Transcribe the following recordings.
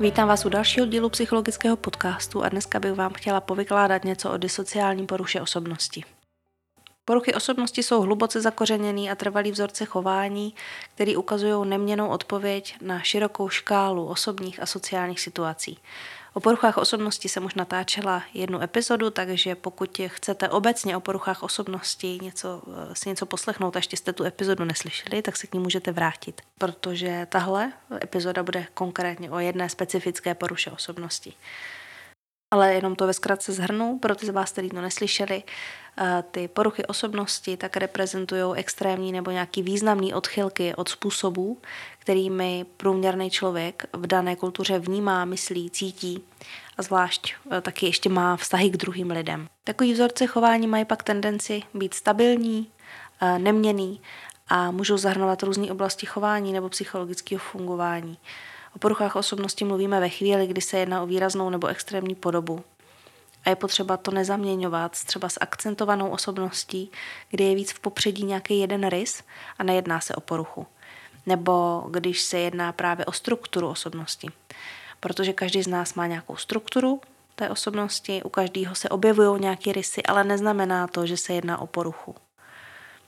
Vítám vás u dalšího dílu psychologického podcastu a dneska bych vám chtěla povykládat něco o disociální poruše osobnosti. Poruchy osobnosti jsou hluboce zakořeněný a trvalý vzorce chování, který ukazují neměnou odpověď na širokou škálu osobních a sociálních situací. O poruchách osobnosti jsem už natáčela jednu epizodu, takže pokud chcete obecně o poruchách osobnosti něco, eh, si něco poslechnout a ještě jste tu epizodu neslyšeli, tak se k ní můžete vrátit, protože tahle epizoda bude konkrétně o jedné specifické poruše osobnosti ale jenom to ve zkratce zhrnu, pro ty z vás, kteří to neslyšeli, eh, ty poruchy osobnosti tak reprezentují extrémní nebo nějaký významný odchylky od způsobů, kterými průměrný člověk v dané kultuře vnímá, myslí, cítí a zvlášť eh, taky ještě má vztahy k druhým lidem. Takový vzorce chování mají pak tendenci být stabilní, eh, neměný a můžou zahrnovat různé oblasti chování nebo psychologického fungování. O poruchách osobnosti mluvíme ve chvíli, kdy se jedná o výraznou nebo extrémní podobu. A je potřeba to nezaměňovat třeba s akcentovanou osobností, kdy je víc v popředí nějaký jeden rys a nejedná se o poruchu. Nebo když se jedná právě o strukturu osobnosti. Protože každý z nás má nějakou strukturu té osobnosti, u každého se objevují nějaké rysy, ale neznamená to, že se jedná o poruchu.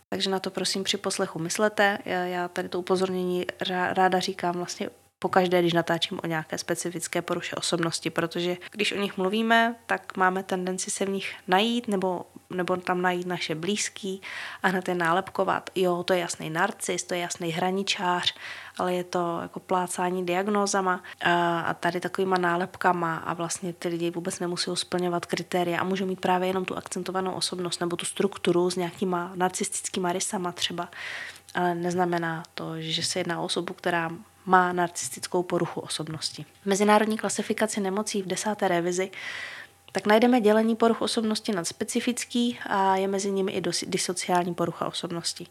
Takže na to prosím při poslechu myslete. Já tady to upozornění ráda říkám vlastně pokaždé, když natáčím o nějaké specifické poruše osobnosti, protože když o nich mluvíme, tak máme tendenci se v nich najít nebo, nebo tam najít naše blízký a hned je nálepkovat. Jo, to je jasný narcis, to je jasný hraničář, ale je to jako plácání diagnózama a, a tady takovýma nálepkama a vlastně ty lidi vůbec nemusí splňovat kritéria a můžou mít právě jenom tu akcentovanou osobnost nebo tu strukturu s nějakýma narcistickýma rysama třeba ale neznamená to, že se jedná o osobu, která má narcistickou poruchu osobnosti. V mezinárodní klasifikaci nemocí v desáté revizi tak najdeme dělení poruch osobnosti nad specifický a je mezi nimi i disociální porucha osobnosti.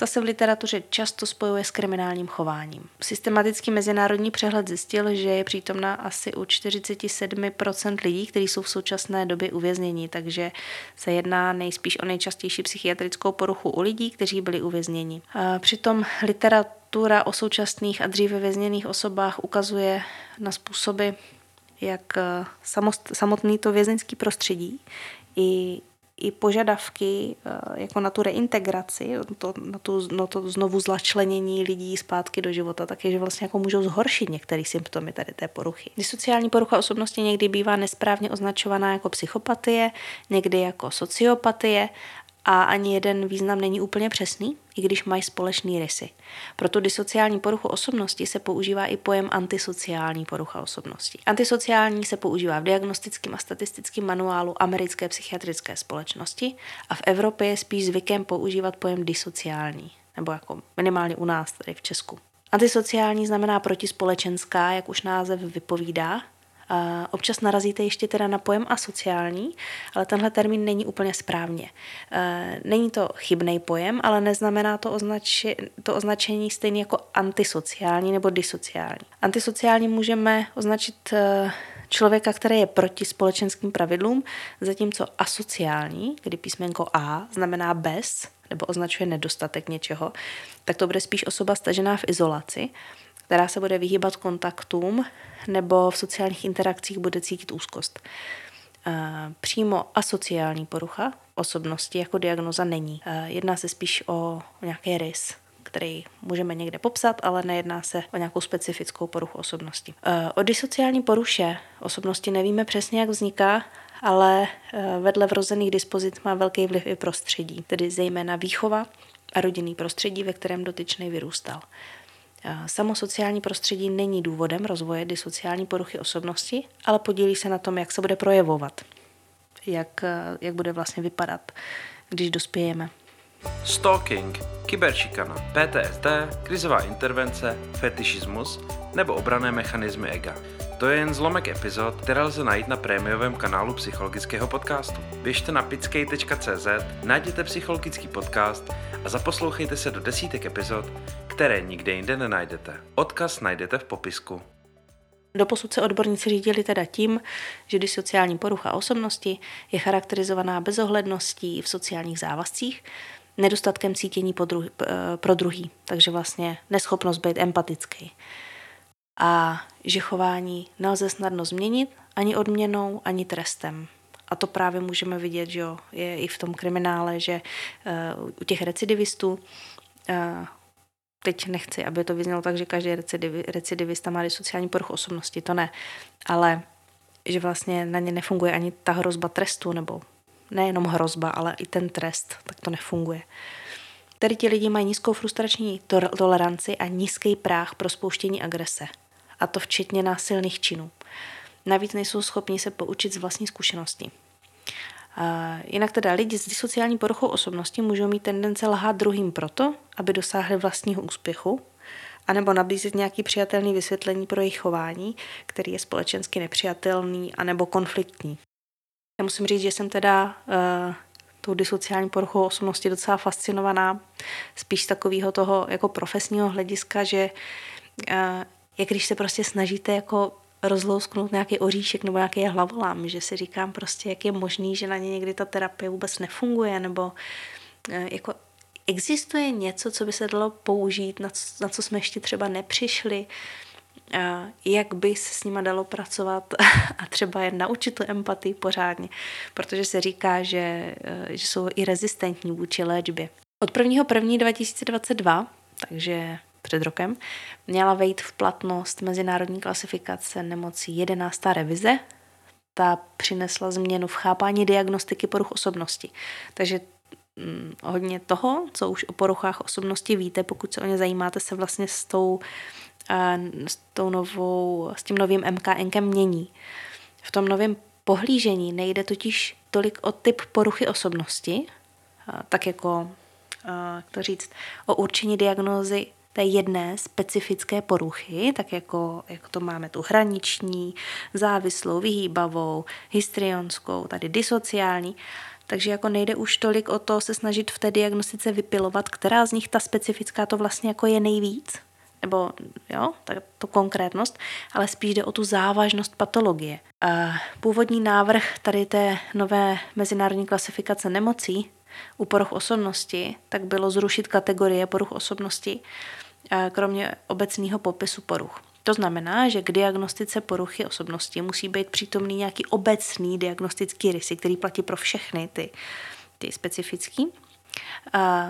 Ta se v literatuře často spojuje s kriminálním chováním. Systematický mezinárodní přehled zjistil, že je přítomna asi u 47% lidí, kteří jsou v současné době uvězněni, takže se jedná nejspíš o nejčastější psychiatrickou poruchu u lidí, kteří byli uvězněni. A přitom literatura o současných a dříve vězněných osobách ukazuje na způsoby, jak eh, samotný to vězeňský prostředí i, i požadavky eh, jako na tu reintegraci, to, na, tu, na to znovu zlačlenění lidí zpátky do života, takže že vlastně jako můžou zhoršit některé symptomy tady té poruchy. Disociální porucha osobnosti někdy bývá nesprávně označovaná jako psychopatie, někdy jako sociopatie a ani jeden význam není úplně přesný, i když mají společný rysy. Proto disociální poruchu osobnosti se používá i pojem antisociální porucha osobnosti. Antisociální se používá v diagnostickém a statistickém manuálu americké psychiatrické společnosti a v Evropě je spíš zvykem používat pojem disociální, nebo jako minimálně u nás tady v Česku. Antisociální znamená protispolečenská, jak už název vypovídá, Občas narazíte ještě teda na pojem asociální, ale tenhle termín není úplně správně. E, není to chybný pojem, ale neznamená to, označi, to označení stejně jako antisociální nebo disociální. Antisociální můžeme označit e, člověka, který je proti společenským pravidlům, zatímco asociální, kdy písmenko A znamená bez, nebo označuje nedostatek něčeho, tak to bude spíš osoba stažená v izolaci která se bude vyhýbat kontaktům nebo v sociálních interakcích bude cítit úzkost. Přímo asociální porucha osobnosti jako diagnoza není. Jedná se spíš o nějaký rys, který můžeme někde popsat, ale nejedná se o nějakou specifickou poruchu osobnosti. O disociální poruše osobnosti nevíme přesně, jak vzniká, ale vedle vrozených dispozic má velký vliv i prostředí, tedy zejména výchova a rodinný prostředí, ve kterém dotyčný vyrůstal. Samo sociální prostředí není důvodem rozvoje disociální poruchy osobnosti, ale podílí se na tom, jak se bude projevovat, jak, jak bude vlastně vypadat, když dospějeme. Stalking, kyberšikana, PTSD, krizová intervence, fetišismus nebo obrané mechanismy ega. To je jen zlomek epizod, které lze najít na prémiovém kanálu psychologického podcastu. Běžte na pickej.cz, najděte psychologický podcast a zaposlouchejte se do desítek epizod, které nikde jinde nenajdete. Odkaz najdete v popisku. Doposud se odborníci řídili teda tím, že disociální porucha osobnosti je charakterizovaná bezohledností v sociálních závazcích, nedostatkem cítění pro druhý, takže vlastně neschopnost být empatický. A že chování nelze snadno změnit ani odměnou, ani trestem. A to právě můžeme vidět, že jo, je i v tom kriminále, že uh, u těch recidivistů, uh, teď nechci, aby to vyznělo tak, že každý recidiv, recidivista má sociální poruchu osobnosti, to ne, ale že vlastně na ně nefunguje ani ta hrozba trestu, nebo nejenom hrozba, ale i ten trest, tak to nefunguje. Tady ti lidi mají nízkou frustrační toleranci a nízký práh pro spouštění agrese. A to včetně násilných činů. Navíc nejsou schopni se poučit z vlastní zkušeností. A jinak teda lidi s disociální poruchou osobnosti můžou mít tendence lhát druhým proto, aby dosáhli vlastního úspěchu, anebo nabízet nějaký přijatelný vysvětlení pro jejich chování, který je společensky nepřijatelný anebo konfliktní. Já musím říct, že jsem teda uh, tou disociální poruchou osobnosti docela fascinovaná, spíš z takového toho jako profesního hlediska, že uh, jak když se prostě snažíte jako rozlousknout nějaký oříšek nebo nějaký hlavolám, že si říkám prostě, jak je možný, že na ně někdy ta terapie vůbec nefunguje, nebo uh, jako existuje něco, co by se dalo použít, na co, na co jsme ještě třeba nepřišli, jak by se s nima dalo pracovat a třeba je naučit tu empatii pořádně, protože se říká, že, e, že jsou i rezistentní vůči léčbě. Od 1.1.2022, takže před rokem, měla vejít v platnost mezinárodní klasifikace nemocí 11. revize. Ta přinesla změnu v chápání diagnostiky poruch osobnosti. Takže hm, hodně toho, co už o poruchách osobnosti víte, pokud se o ně zajímáte, se vlastně s tou s, tou novou, s tím novým MKNkem mění. V tom novém pohlížení nejde totiž tolik o typ poruchy osobnosti, tak jako, jak to říct, o určení diagnózy té jedné specifické poruchy, tak jako, jako to máme tu hraniční, závislou, vyhýbavou, histrionskou, tady disociální, takže jako nejde už tolik o to se snažit v té diagnostice vypilovat, která z nich ta specifická to vlastně jako je nejvíc, nebo jo, tak to konkrétnost, ale spíš jde o tu závažnost patologie. Původní návrh tady té nové mezinárodní klasifikace nemocí u poruch osobnosti, tak bylo zrušit kategorie poruch osobnosti, kromě obecného popisu poruch. To znamená, že k diagnostice poruchy osobnosti musí být přítomný nějaký obecný diagnostický rysy, který platí pro všechny ty, ty specifický. A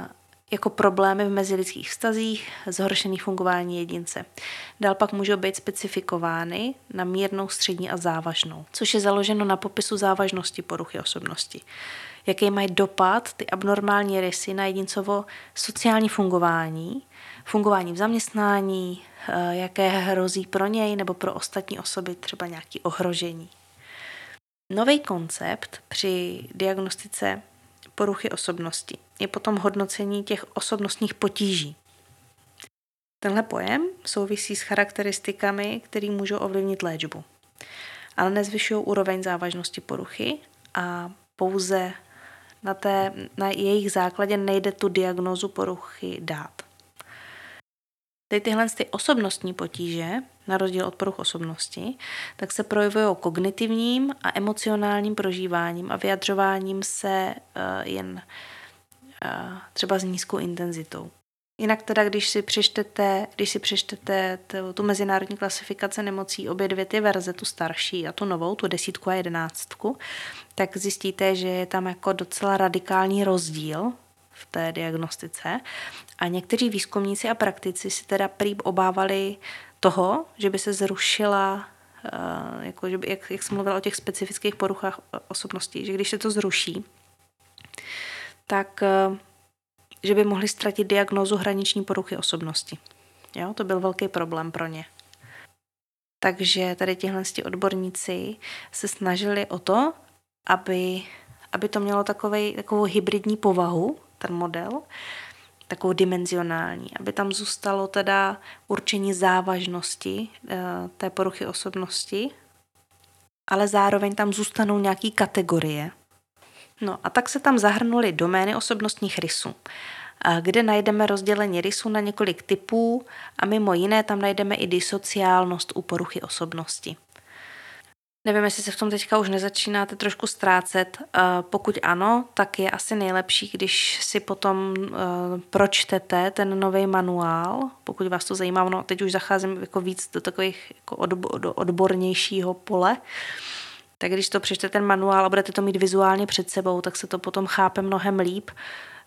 jako problémy v mezilidských vztazích, zhoršený fungování jedince. Dál pak můžou být specifikovány na mírnou, střední a závažnou, což je založeno na popisu závažnosti poruchy osobnosti. Jaký mají dopad ty abnormální rysy na jedincovo sociální fungování, fungování v zaměstnání, eh, jaké hrozí pro něj nebo pro ostatní osoby třeba nějaké ohrožení. Nový koncept při diagnostice poruchy osobnosti je potom hodnocení těch osobnostních potíží. Tenhle pojem souvisí s charakteristikami, které můžou ovlivnit léčbu, ale nezvyšují úroveň závažnosti poruchy a pouze na, té, na jejich základě nejde tu diagnózu poruchy dát. Teď tyhle ty osobnostní potíže, na rozdíl od poruch osobnosti, tak se projevují kognitivním a emocionálním prožíváním a vyjadřováním se uh, jen uh, třeba s nízkou intenzitou. Jinak teda, když si přečtete, když si přečtete tu, tu mezinárodní klasifikaci nemocí, obě dvě ty verze, tu starší a tu novou, tu desítku a jedenáctku, tak zjistíte, že je tam jako docela radikální rozdíl v té diagnostice. A někteří výzkumníci a praktici si teda prý obávali toho, že by se zrušila eh, jako, že by, jak, jak jsem mluvila o těch specifických poruchách osobností, že když se to zruší, tak eh, že by mohli ztratit diagnózu hraniční poruchy osobnosti. Jo, to byl velký problém pro ně. Takže tady tihle odborníci se snažili o to, aby, aby to mělo takovej, takovou hybridní povahu, ten model, takovou dimenzionální, aby tam zůstalo teda určení závažnosti eh, té poruchy osobnosti, ale zároveň tam zůstanou nějaké kategorie. No a tak se tam zahrnuly domény osobnostních rysů, kde najdeme rozdělení rysů na několik typů a mimo jiné tam najdeme i disociálnost u poruchy osobnosti. Nevím, jestli se v tom teďka už nezačínáte trošku ztrácet. Eh, pokud ano, tak je asi nejlepší, když si potom eh, pročtete ten nový manuál, pokud vás to zajímá. No, teď už zacházím jako víc do takových jako odbornějšího pole. Tak když to přečtete ten manuál a budete to mít vizuálně před sebou, tak se to potom chápe mnohem líp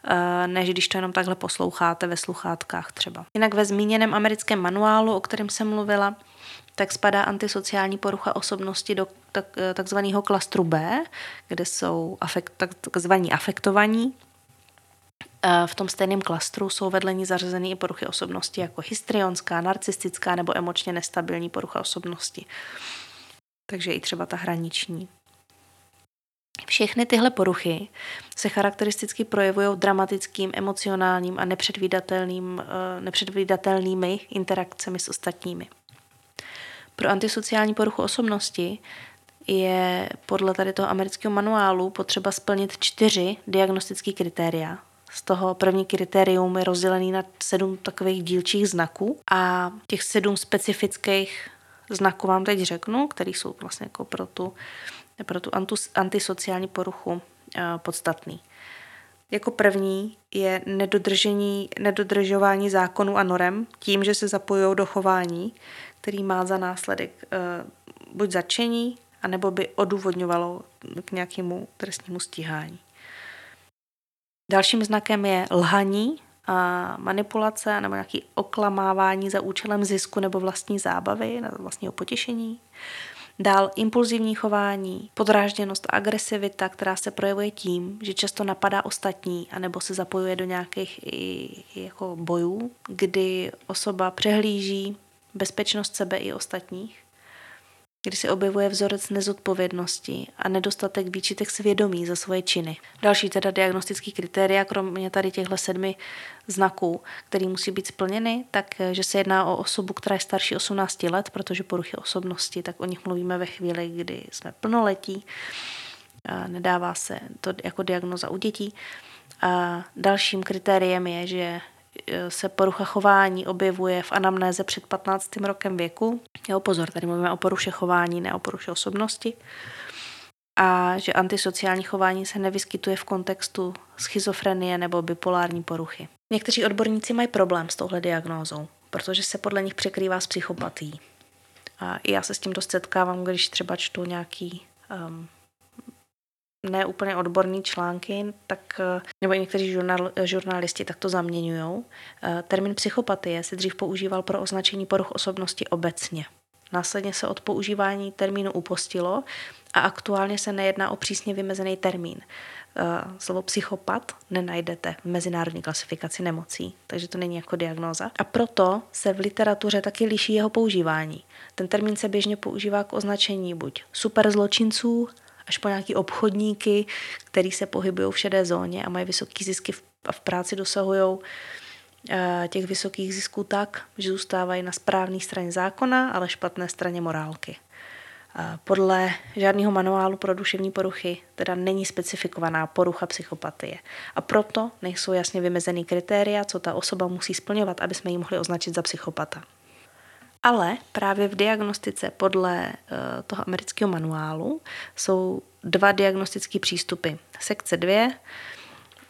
eh, než když to jenom takhle posloucháte ve sluchátkách třeba. Jinak ve zmíněném americkém manuálu, o kterém jsem mluvila, tak spadá antisociální porucha osobnosti do tak, takzvaného klastru B, kde jsou afekt, takzvaní afektovaní. V tom stejném klastru jsou vedle ní zařazeny i poruchy osobnosti jako histrionská, narcistická nebo emočně nestabilní porucha osobnosti. Takže i třeba ta hraniční. Všechny tyhle poruchy se charakteristicky projevují dramatickým, emocionálním a nepředvídatelným, eh, nepředvídatelnými interakcemi s ostatními. Pro antisociální poruchu osobnosti je podle tady toho amerického manuálu potřeba splnit čtyři diagnostické kritéria. Z toho první kritérium je rozdělený na sedm takových dílčích znaků a těch sedm specifických znaků vám teď řeknu, které jsou vlastně jako pro tu, pro tu antisociální poruchu eh, podstatný. Jako první je nedodržení, nedodržování zákonů a norem tím, že se zapojují do chování, který má za následek uh, buď začení, anebo by odůvodňovalo k nějakému trestnímu stíhání. Dalším znakem je lhaní a manipulace nebo nějaké oklamávání za účelem zisku nebo vlastní zábavy, vlastního potěšení. Dál impulzivní chování, podrážděnost a agresivita, která se projevuje tím, že často napadá ostatní anebo se zapojuje do nějakých i, i jako bojů, kdy osoba přehlíží bezpečnost sebe i ostatních, kdy se objevuje vzorec nezodpovědnosti a nedostatek výčitek svědomí za svoje činy. Další teda diagnostický kritéria, kromě tady těchto sedmi znaků, které musí být splněny, tak že se jedná o osobu, která je starší 18 let, protože poruchy osobnosti, tak o nich mluvíme ve chvíli, kdy jsme plnoletí. Nedává se to jako diagnoza u dětí. A dalším kritériem je, že se porucha chování objevuje v anamnéze před 15. rokem věku. Jo, pozor, tady mluvíme o poruše chování, ne o poruše osobnosti. A že antisociální chování se nevyskytuje v kontextu schizofrenie nebo bipolární poruchy. Někteří odborníci mají problém s touhle diagnózou, protože se podle nich překrývá s psychopatí. A i já se s tím dost setkávám, když třeba čtu nějaký um, ne úplně odborní články, tak, eh, nebo i někteří žurnal, žurnalisti tak to zaměňují. Eh, termín psychopatie se dřív používal pro označení poruch osobnosti obecně. Následně se od používání termínu upostilo a aktuálně se nejedná o přísně vymezený termín. Eh, slovo psychopat nenajdete v mezinárodní klasifikaci nemocí, takže to není jako diagnóza. A proto se v literatuře taky liší jeho používání. Ten termín se běžně používá k označení buď superzločinců, až po nějaký obchodníky, který se pohybují v šedé zóně a mají vysoké zisky a v práci dosahují eh, těch vysokých zisků tak, že zůstávají na správné straně zákona, ale špatné straně morálky. Eh, podle žádného manuálu pro duševní poruchy teda není specifikovaná porucha psychopatie. A proto nejsou jasně vymezený kritéria, co ta osoba musí splňovat, aby jsme ji mohli označit za psychopata. Ale právě v diagnostice podle uh, toho amerického manuálu jsou dva diagnostické přístupy. Sekce 2 uh,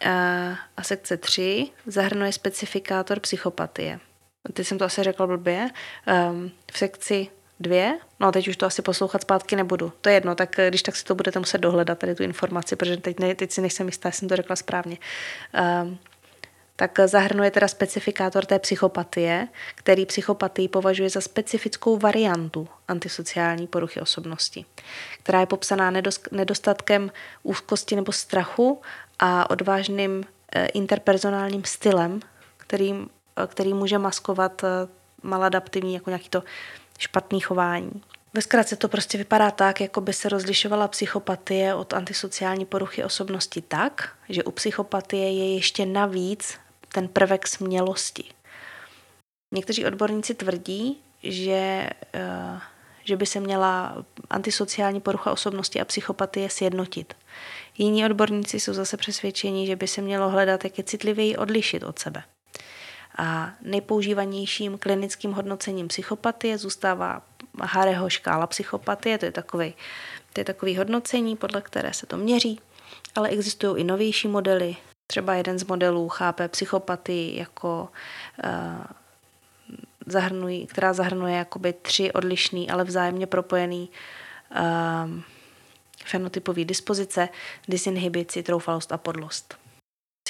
eh, a sekce 3 zahrnuje specifikátor psychopatie. Teď jsem to asi řekla blbě. Um, v sekci dvě, no teď už to asi poslouchat zpátky nebudu. To je jedno, tak eh, když tak si to budete muset dohledat, tady tu informaci, protože teď, ne, teď si nejsem jistá, jsem to řekla správně. Um, tak zahrnuje teda specifikátor té psychopatie, který psychopatii považuje za specifickou variantu antisociální poruchy osobnosti, která je popsaná nedostatkem úzkosti nebo strachu a odvážným eh, interpersonálním stylem, který, eh, který může maskovat eh, maladaptivní jako nějaký to špatný chování. Ve zkratce to prostě vypadá tak, jako by se rozlišovala psychopatie od antisociální poruchy osobnosti tak, že u psychopatie je ještě navíc ten prvek smělosti. Někteří odborníci tvrdí, že, eh, že by se měla antisociální porucha osobnosti a psychopatie sjednotit. Jiní odborníci jsou zase přesvědčeni, že by se mělo hledat, jak je citlivěji odlišit od sebe. A nejpoužívanějším klinickým hodnocením psychopatie zůstává Hareho škála psychopatie, to je takový to je takový hodnocení, podle které se to měří, ale existují i novější modely. Třeba jeden z modelů chápe psychopatii jako uh, zahrnují, která zahrnuje jakoby tři odlišný, ale vzájemně propojený uh, fenotypové dispozice, disinhibici, troufalost a podlost.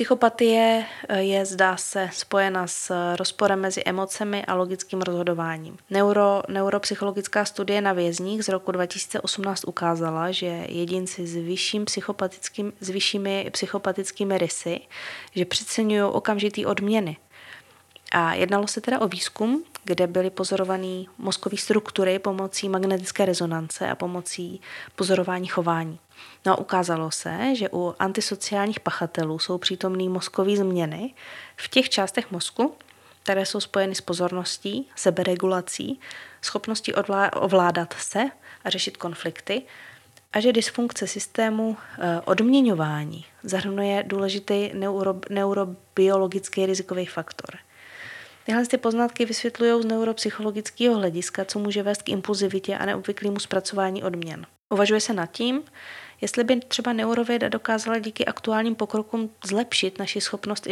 Psychopatie eh, je, zdá se, spojena s rozporem mezi emocemi a logickým rozhodováním. Neuro, neuropsychologická studie na vězních z roku 2018 ukázala, že jedinci s, vyšším psychopatickým, s vyššími psychopatickými rysy, že přeceňují okamžitý odměny. A jednalo se teda o výzkum, kde byly pozorované mozkové struktury pomocí magnetické rezonance a pomocí pozorování chování. No a ukázalo se, že u antisociálních pachatelů jsou přítomné mozkové změny v těch částech mozku, které jsou spojeny s pozorností, seberegulací, schopností ovládat se a řešit konflikty a že dysfunkce systému eh, odměňování zahrnuje důležitý neuro, neurobiologický rizikový faktor. Tyhle ty poznatky vysvětlují z neuropsychologického hlediska, co může vést k impulzivitě a neobvyklému zpracování odměn. Uvažuje se nad tím, jestli by třeba neurověda dokázala díky aktuálním pokrokům zlepšit naši schopnost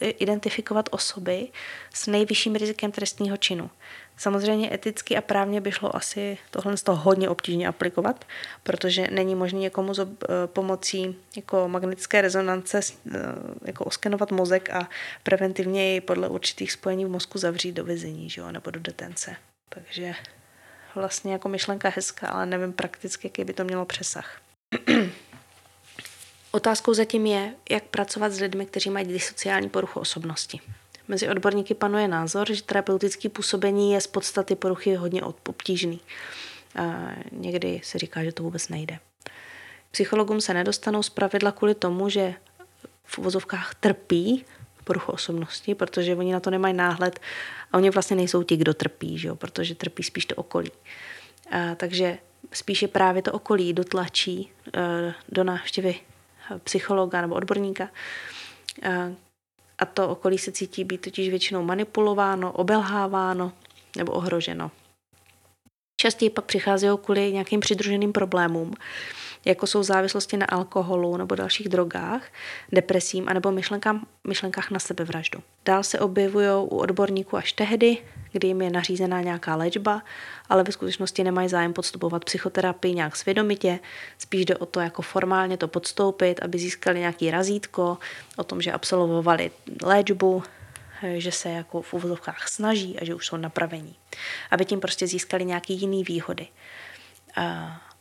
identifikovat osoby s nejvyšším rizikem trestního činu. Samozřejmě eticky a právně by šlo asi tohle z toho hodně obtížně aplikovat, protože není možné někomu z eh, pomocí jako magnetické rezonance eh, jako oskenovat mozek a preventivně jej podle určitých spojení v mozku zavřít do vězení nebo do detence. Takže vlastně jako myšlenka hezká, ale nevím prakticky, jaký by to mělo přesah. Otázkou zatím je, jak pracovat s lidmi, kteří mají disociální poruchu osobnosti. Mezi odborníky panuje názor, že terapeutické působení je z podstaty poruchy hodně obtížný. A někdy se říká, že to vůbec nejde. Psychologům se nedostanou z pravidla kvůli tomu, že v uvozovkách trpí poruchu osobnosti, protože oni na to nemají náhled a oni vlastně nejsou ti, kdo trpí, že jo? protože trpí spíš to okolí. A, takže spíše právě to okolí dotlačí e, do návštěvy psychologa nebo odborníka. E, a to okolí se cítí být totiž většinou manipulováno, obelháváno nebo ohroženo. Častěji pak přicházejí kvůli nějakým přidruženým problémům, jako jsou závislosti na alkoholu nebo dalších drogách, depresím anebo myšlenkám, myšlenkách na sebevraždu. Dál se objevují u odborníků až tehdy, kdy jim je nařízená nějaká léčba, ale ve skutečnosti nemají zájem podstupovat psychoterapii nějak svědomitě, spíš jde o to jako formálně to podstoupit, aby získali nějaký razítko o tom, že absolvovali léčbu, že se jako v úvodovkách snaží a že už jsou napravení. Aby tím prostě získali nějaké jiné výhody.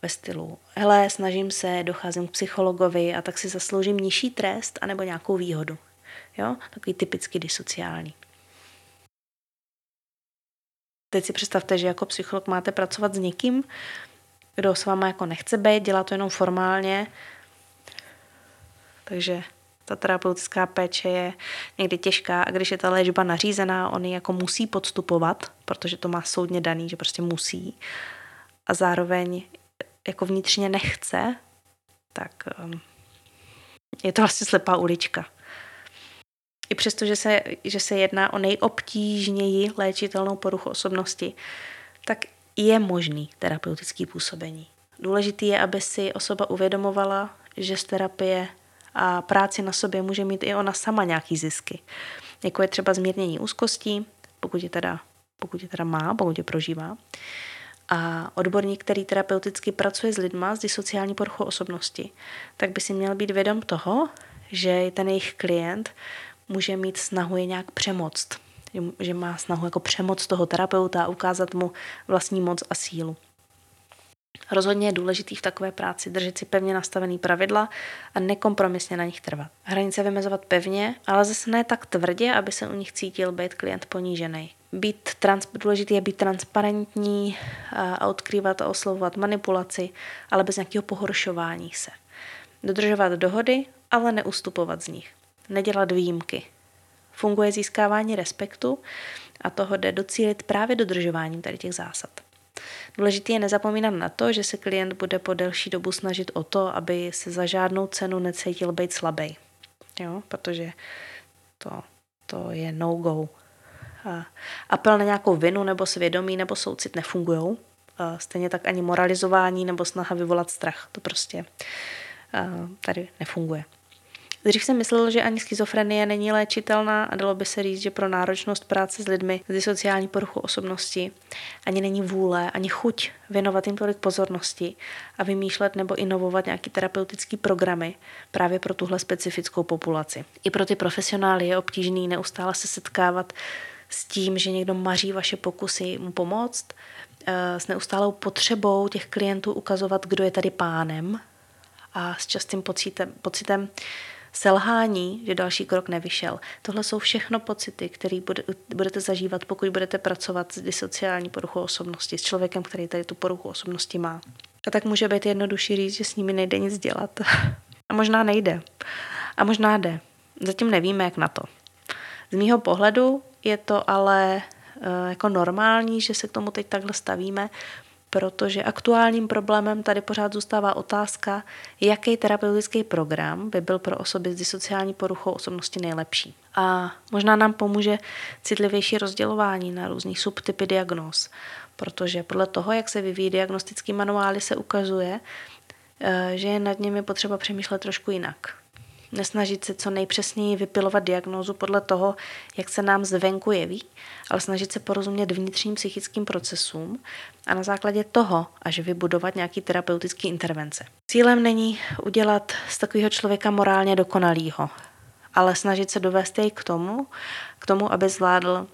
Ve stylu, hele, snažím se, docházím k psychologovi a tak si zasloužím nižší trest anebo nějakou výhodu. Jo? Takový typicky disociální. Teď si představte, že jako psycholog máte pracovat s někým, kdo s váma jako nechce být, dělá to jenom formálně. Takže ta terapeutická péče je někdy těžká a když je ta léčba nařízená, on ji jako musí podstupovat, protože to má soudně daný, že prostě musí. A zároveň jako vnitřně nechce, tak um, je to vlastně slepá ulička. I přesto, že se, že se jedná o nejobtížněji léčitelnou poruchu osobnosti, tak je možný terapeutický působení. Důležitý je, aby si osoba uvědomovala, že z terapie a práci na sobě může mít i ona sama nějaký zisky. Jako je třeba zmírnění úzkostí, pokud je teda, pokud je teda má, pokud je prožívá. A odborník, který terapeuticky pracuje s lidma s disociální poruchou osobnosti, tak by si měl být vědom toho, že ten jejich klient může mít snahu je nějak přemoct. Že má snahu jako přemoc toho terapeuta a ukázat mu vlastní moc a sílu. Rozhodně je důležitý v takové práci držet si pevně nastavený pravidla a nekompromisně na nich trvat. Hranice vymezovat pevně, ale zase ne tak tvrdě, aby se u nich cítil být klient ponížený. Být trans, důležitý je být transparentní a odkrývat a oslovovat manipulaci, ale bez nějakého pohoršování se. Dodržovat dohody, ale neustupovat z nich nedělat výjimky. Funguje získávání respektu a toho jde docílit právě dodržováním tady těch zásad. Důležité je nezapomínat na to, že se klient bude po delší dobu snažit o to, aby se za žádnou cenu necítil být slabý. Jo? Protože to, to je no-go. Apel na nějakou vinu nebo svědomí nebo soucit nefungují. stejně tak ani moralizování nebo snaha vyvolat strach. To prostě tady nefunguje. Dřív jsem myslel, že ani schizofrenie není léčitelná a dalo by se říct, že pro náročnost práce s lidmi z sociální poruchu osobnosti ani není vůle, ani chuť věnovat jim tolik pozornosti a vymýšlet nebo inovovat nějaký terapeutický programy právě pro tuhle specifickou populaci. I pro ty profesionály je obtížný neustále se setkávat s tím, že někdo maří vaše pokusy mu pomoct, eh, s neustálou potřebou těch klientů ukazovat, kdo je tady pánem a s častým pocitem, pocitem selhání, že další krok nevyšel. Tohle jsou všechno pocity, které budete zažívat, pokud budete pracovat s disociální poruchou osobnosti, s člověkem, který tady tu poruchu osobnosti má. A tak může být jednodušší říct, že s nimi nejde nic dělat. A možná nejde. A možná jde. Zatím nevíme, jak na to. Z mýho pohledu je to ale eh, jako normální, že se k tomu teď takhle stavíme, protože aktuálním problémem tady pořád zůstává otázka, jaký terapeutický program by byl pro osoby s disociální poruchou osobnosti nejlepší. A možná nám pomůže citlivější rozdělování na různých subtypy diagnóz, protože podle toho, jak se vyvíjí diagnostický manuály, se ukazuje, eh, že je nad nimi potřeba přemýšlet trošku jinak nesnažit se co nejpřesněji vypilovat diagnózu podle toho, jak se nám zvenku jeví, ale snažit se porozumět vnitřním psychickým procesům a na základě toho až vybudovat nějaký terapeutický intervence. Cílem není udělat z takového člověka morálně dokonalýho, ale snažit se dovést jej k tomu, k tomu, aby zvládl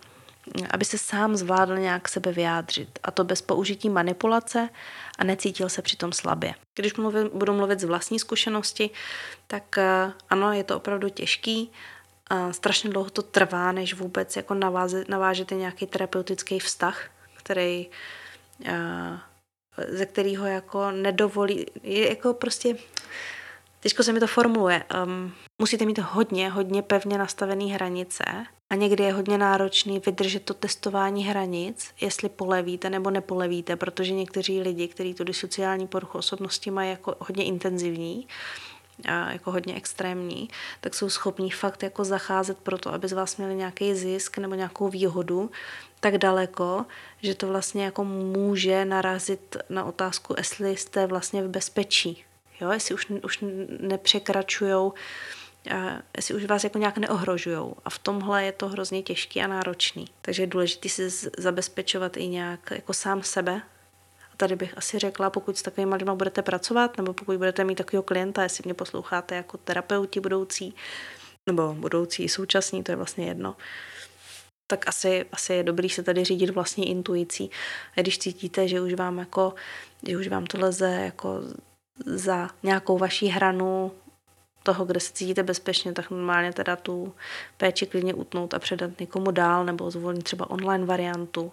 aby se sám zvládl nějak sebe vyjádřit. A to bez použití manipulace a necítil se přitom slabě. Když mluvím, budu mluvit z vlastní zkušenosti, tak eh, ano, je to opravdu těžký. A strašně dlouho to trvá, než vůbec jako naváže, navážete nějaký terapeutický vztah, který eh, ze kterého jako nedovolí, je jako prostě Těžko se mi to formuluje. Um, musíte mít hodně, hodně pevně nastavené hranice a někdy je hodně náročný vydržet to testování hranic, jestli polevíte nebo nepolevíte, protože někteří lidi, kteří tu disociální poruchu osobnosti mají jako hodně intenzivní, a jako hodně extrémní, tak jsou schopní fakt jako zacházet pro to, aby z vás měli nějaký zisk nebo nějakou výhodu tak daleko, že to vlastně jako může narazit na otázku, jestli jste vlastně v bezpečí. Jo, jestli už, už nepřekračujou, jestli už vás jako nějak neohrožujou. A v tomhle je to hrozně těžký a náročný. Takže je důležité si zabezpečovat i nějak jako sám sebe. A tady bych asi řekla, pokud s takovými lidmi budete pracovat, nebo pokud budete mít takového klienta, jestli mě posloucháte jako terapeuti budoucí, nebo budoucí současní, to je vlastně jedno, tak asi, asi je dobrý se tady řídit vlastní intuicí. A když cítíte, že už vám jako, že už vám to leze jako za nějakou vaší hranu toho, kde se cítíte bezpečně, tak normálně teda tu péči klidně utnout a předat někomu dál nebo zvolit třeba online variantu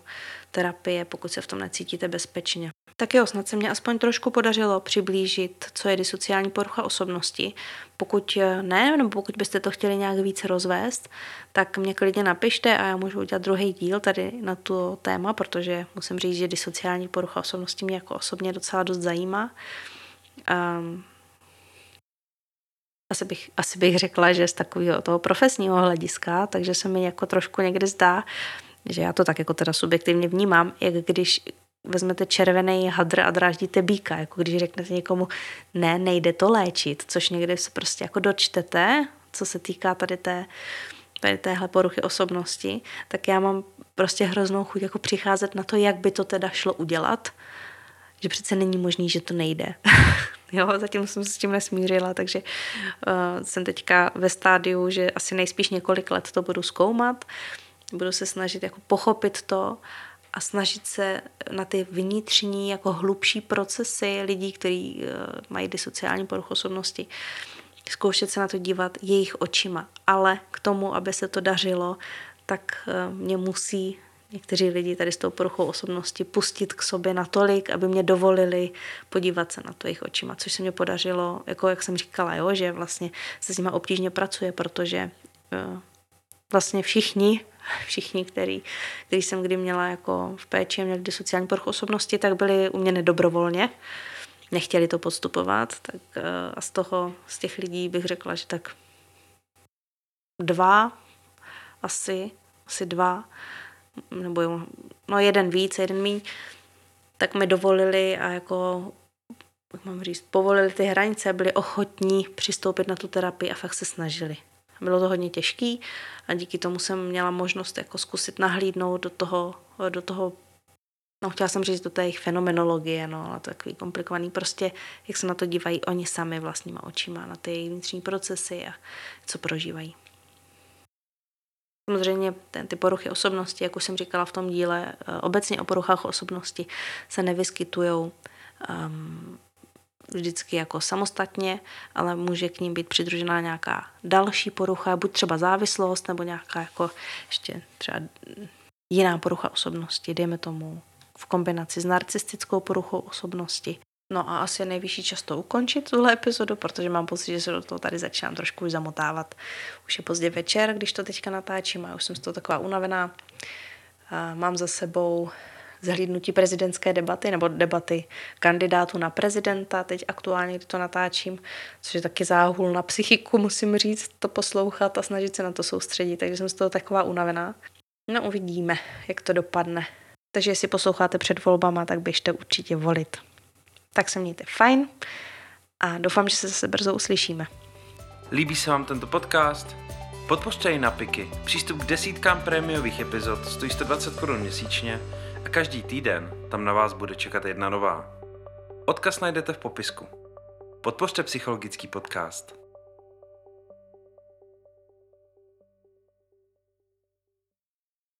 terapie, pokud se v tom necítíte bezpečně. Tak jo, snad se mě aspoň trošku podařilo přiblížit, co je disociální porucha osobnosti. Pokud ne, nebo pokud byste to chtěli nějak víc rozvést, tak mě klidně napište a já můžu udělat druhý díl tady na to téma, protože musím říct, že disociální porucha osobnosti mě jako osobně docela dost zajímá. Um, asi bych, asi bych řekla, že z takového toho profesního hlediska, takže se mi jako trošku někdy zdá, že já to tak jako teda subjektivně vnímám, jak když vezmete červený hadr a dráždíte býka, jako když řeknete někomu, ne, nejde to léčit, což někdy se prostě jako dočtete, co se týká tady té, tady téhle poruchy osobnosti, tak já mám prostě hroznou chuť jako přicházet na to, jak by to teda šlo udělat, že přece není možný, že to nejde. jo, zatím jsem se s tím nesmířila, takže uh, jsem teďka ve stádiu, že asi nejspíš několik let to budu zkoumat, budu se snažit jako pochopit to a snažit se na ty vnitřní, jako hlubší procesy lidí, kteří uh, mají disociální poruch osobnosti, zkoušet se na to dívat jejich očima. Ale k tomu, aby se to dařilo, tak uh, mě musí někteří lidi tady s tou poruchou osobnosti pustit k sobě natolik, aby mě dovolili podívat se na to jejich očima, což se mě podařilo, jako jak jsem říkala, jo, že vlastně se s nimi obtížně pracuje, protože uh, vlastně všichni, všichni, který, který jsem kdy měla jako v péči a měli sociální poruchu osobnosti, tak byli u mě nedobrovolně, nechtěli to podstupovat, tak uh, a z toho, z těch lidí bych řekla, že tak dva, asi, asi dva nebo no jeden víc, jeden míň, tak mi dovolili a jako, jak mám říct, povolili ty hranice, byli ochotní přistoupit na tu terapii a fakt se snažili. Bylo to hodně těžký a díky tomu jsem měla možnost jako zkusit nahlídnout do toho, do toho no chtěla jsem říct do té jejich fenomenologie, no, ale to takový komplikovaný, prostě jak se na to dívají oni sami vlastníma očima, na ty vnitřní procesy a co prožívají. Samozřejmě ty poruchy osobnosti, jak už jsem říkala v tom díle, eh, obecně o poruchách osobnosti se nevyskytují um, vždycky jako samostatně, ale může k ním být přidružená nějaká další porucha, buď třeba závislost, nebo nějaká jako ještě třeba jiná porucha osobnosti, dejme tomu v kombinaci s narcistickou poruchou osobnosti. No a asi je nejvyšší čas to ukončit, tuhle epizodu, protože mám pocit, že se do toho tady začínám trošku už zamotávat. Už je pozdě večer, když to teďka natáčím a už jsem z toho taková unavená. A mám za sebou zhlídnutí prezidentské debaty nebo debaty kandidátů na prezidenta, teď aktuálně, kdy to natáčím, což je taky záhul na psychiku, musím říct, to poslouchat a snažit se na to soustředit, takže jsem z toho taková unavená. No uvidíme, jak to dopadne. Takže jestli posloucháte před volbama, tak běžte určitě volit. Tak se mějte fajn a doufám, že se zase brzo uslyšíme. Líbí se vám tento podcast? Podpořte ji na Piky. Přístup k desítkám prémiových epizod stojí 120 korun měsíčně a každý týden tam na vás bude čekat jedna nová. Odkaz najdete v popisku. Podpořte psychologický podcast.